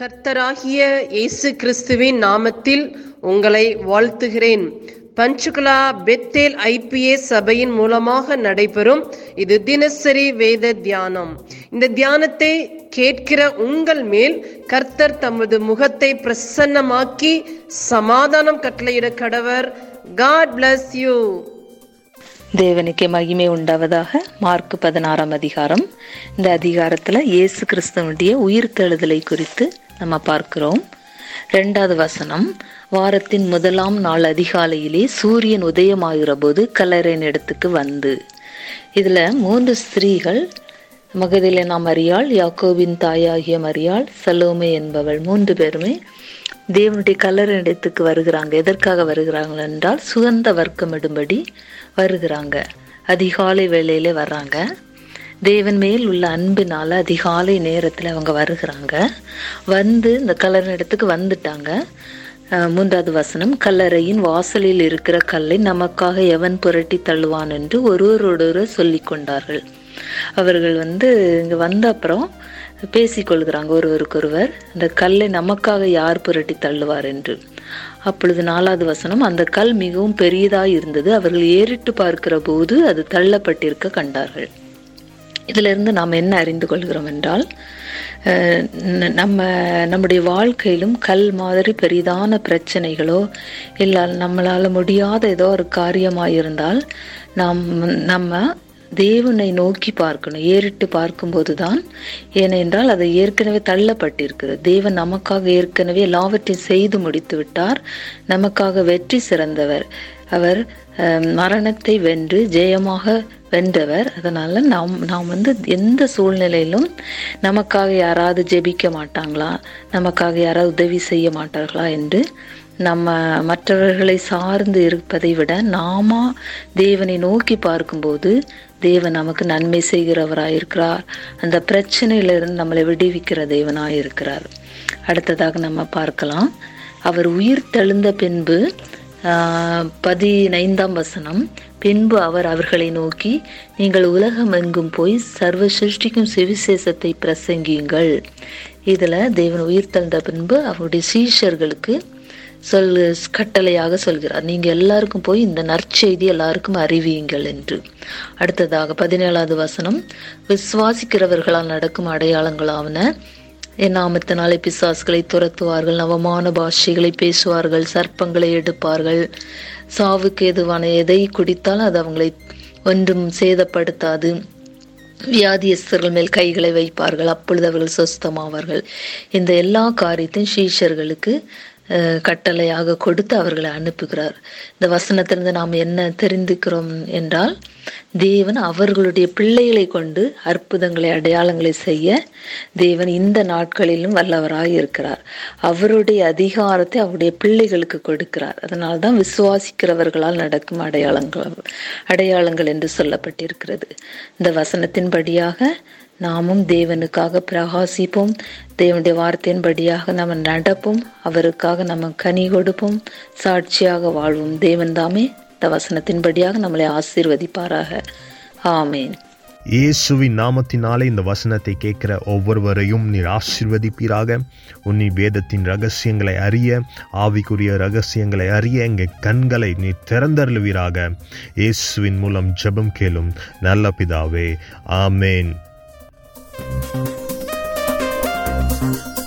கர்த்தராகிய இயேசு கிறிஸ்துவின் நாமத்தில் உங்களை வாழ்த்துகிறேன். பஞ்சுகுலா பெத்தேல் ஐபிஏ சபையின் மூலமாக நடைபெறும் இது தினசரி வேத தியானம். இந்த தியானத்தை கேட்கிற உங்கள் மேல் கர்த்தர் தமது முகத்தை பிரசன்னமாக்கி சமாதானம் கட்டளையிட கடவர். காட் பிளஸ் யூ தேவனுக்கே மகிமை உண்டாவதாக மார்க் பதினாறாம் அதிகாரம். இந்த அதிகாரத்தில் இயேசு கிறிஸ்தவனுடைய உயிர்த்தெழுதலை குறித்து நம்ம பார்க்கிறோம். ரெண்டாவது வசனம் வாரத்தின் முதலாம் நாள் அதிகாலையிலே சூரியன் உதயமாகிற போது கல்லறையின் இடத்துக்கு வந்து. இதில் மூன்று ஸ்திரீகள் மகதிலேனா மரியாள் யாக்கோவின் தாயாகிய மரியாள் சலோமே என்பவள் மூன்று பேருமே தேவனுடைய கல்லறை இடத்துக்கு வருகிறாங்க. எதற்காக வருகிறாங்க என்றால் சுகந்த வர்க்கமிடும்படி வருகிறாங்க. அதிகாலை வேளையிலே வர்றாங்க. தேவன் மேல் உள்ள அன்பினால அதிகாலை நேரத்தில் அவங்க வருகிறாங்க. வந்து இந்த கல்லறை இடத்துக்கு வந்துட்டாங்க. மூன்றாவது வசனம் கல்லறையின் வாசலில் இருக்கிற கல்லை நமக்காக எவன் புரட்டி தள்ளுவான் என்று ஒருவரோடொருவர் சொல்லி கொண்டார்கள். அவர்கள் வந்து இங்கே வந்த அப்புறம் பேசிக்கொள்கிறாங்க ஒருவருக்கொருவர் இந்த கல்லை நமக்காக யார் புரட்டி தள்ளுவார் என்று. அப்பொழுது நாலாவது வசனம் அந்த கல் மிகவும் பெரியதாய் இருந்தது. அவர்கள் ஏறிட்டு பார்க்கிற போது அது தள்ளப்பட்டிருக்க கண்டார்கள். இதிலிருந்து நாம் என்ன அறிந்து கொள்கிறோம் என்றால் நம்ம நம்முடைய வாழ்க்கையிலும் கல் மாதிரி பெரிதான பிரச்சனைகளோ இல்லை நம்மளால் முடியாத ஏதோ ஒரு காரியமாக இருந்தால் நாம் நம்ம தேவனை நோக்கி பார்க்கணும் ஏறிட்டு பார்க்கும்போது தான் ஏனென்றால் அது ஏற்கனவே தள்ளப்பட்டிருக்கிறது. தேவன் நமக்காக ஏற்கனவே எல்லாவற்றையும் செய்து முடித்து விட்டார் நமக்காக வெற்றி சிறந்தவர். அவர் மரணத்தை வென்று ஜெயமாக வென்றவர். அதனால் நாம் நாம் வந்து எந்த சூழ்நிலையிலும் நமக்காக யாராவது ஜெபிக்க மாட்டாங்களா? நமக்காக யாராவது உதவி செய்ய மாட்டார்களா என்று நம்ம மற்றவர்களை சார்ந்து இருப்பதை விட நாம தேவனை நோக்கி பார்க்கும்போது தேவன் நமக்கு நன்மை செய்கிறவராயிருக்கிறார். அந்த பிரச்சனையிலிருந்து நம்மளை விடுவிக்கிற தேவனாயிருக்கிறார். அடுத்ததாக நம்ம பார்க்கலாம். அவர் உயிர் தெழுந்த பின்பு பதினைந்தாம் வசனம். பின்பு அவர் அவர்களை நோக்கி நீங்கள் உலகம் எங்கும் போய் சர்வ சிருஷ்டிக்கும் சுவிசேஷத்தை பிரசங்கியுங்கள். இதில் தேவன் உயிர் தந்த பின்பு அவருடைய சீஷர்களுக்கு சொல் கட்டளையாக சொல்கிறார். நீங்கள் எல்லாருக்கும் போய் இந்த நற்செய்தி எல்லாருக்கும் அறிவியுங்கள் என்று. அடுத்ததாக பதினேழாவது வசனம். விசுவாசிக்கிறவர்களால் நடக்கும் அடையாளங்களாவன என் நாமத்தினாலே பிசாசுகளை துரத்துவார்கள் நவமான பாஷைகளை பேசுவார்கள் சர்ப்பங்களை எடுப்பார்கள். சாவுக்கு எதுவான எதை குடித்தால் அது அவங்களை ஒன்றும் சேதப்படுத்தாது. வியாதியஸ்தர்கள் மேல் கைகளை வைப்பார்கள் அப்பொழுது அவர்கள் சொஸ்தமாவார்கள். இந்த எல்லா காரியத்தையும் சீஷர்களுக்கு கட்டளையாக கொடுத்து அவர்களை அனுப்புகிறார். இந்த வசனத்திலிருந்து நாம் என்ன தெரிந்துக்கிறோம் என்றால் தேவன் அவர்களுடைய பிள்ளைகளை கொண்டு அற்புதங்களை அடையாளங்களை செய்ய தேவன் இந்த நாட்களிலும் வல்லவராக இருக்கிறார். அவருடைய அதிகாரத்தை அவருடைய பிள்ளைகளுக்கு கொடுக்கிறார். அதனால தான் விசுவாசிக்கிறவர்களால் நடக்கும் அடையாளங்கள் அடையாளங்கள் என்று சொல்லப்பட்டிருக்கிறது. இந்த வசனத்தின்படியாக நாமும் தேவனுக்காக பிரகாசிப்போம். தேவனுடைய வார்த்தையின்படியாக நம்ம நடப்போம். அவருக்காக நம்ம கனி கொடுப்போம். சாட்சியாக வாழ்வோம். தேவன் தாமே இந்த வசனத்தின்படியாக நம்மளை ஆசீர்வதிப்பாராக. ஆமேன். இயேசுவின் நாமத்தினாலே இந்த வசனத்தை கேட்கிற ஒவ்வொருவரையும் நீர் ஆசீர்வதிப்பீராக. உன்னி வேதத்தின் ரகசியங்களை அறிய ஆவிக்குரிய ரகசியங்களை அறிய எங்கள் கண்களை நீ திறந்தருளுவீராக. இயேசுவின் மூலம் ஜெபம் கேளும் நல்ல பிதாவே. ஆமேன். Thank you.